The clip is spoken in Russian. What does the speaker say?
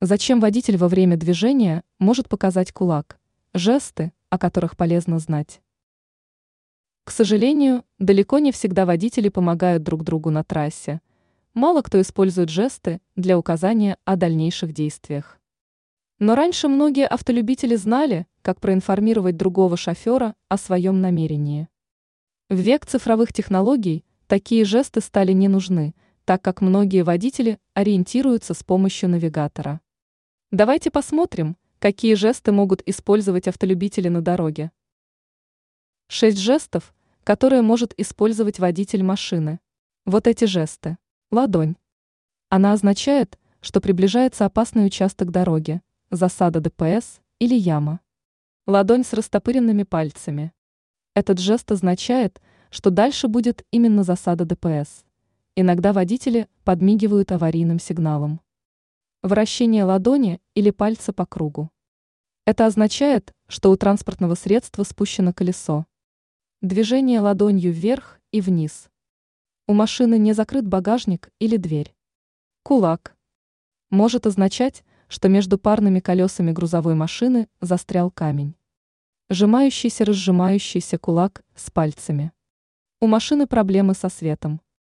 Зачем водитель во время движения может показать кулак? Жесты, о которых полезно знать. К сожалению, далеко не всегда водители помогают друг другу на трассе. Мало кто использует жесты для указания о дальнейших действиях. Но раньше многие автолюбители знали, как проинформировать другого шофера о своем намерении. В век цифровых технологий такие жесты стали не нужны, так как многие водители ориентируются с помощью навигатора. Давайте посмотрим, какие жесты могут использовать автолюбители на дороге. Шесть жестов, которые может использовать водитель машины. Вот эти жесты. Ладонь. Она означает, что приближается опасный участок дороги, засада ДПС или яма. Ладонь с растопыренными пальцами. Этот жест означает, что дальше будет именно засада ДПС. Иногда водители подмигивают аварийным сигналом. Вращение ладони или пальца по кругу. Это означает, что у транспортного средства спущено колесо. Движение ладонью вверх и вниз. У машины не закрыт багажник или дверь. Кулак. Может означать, что между парными колесами грузовой машины застрял камень. Сжимающийся-разжимающийся кулак с пальцами. У машины проблемы со светом.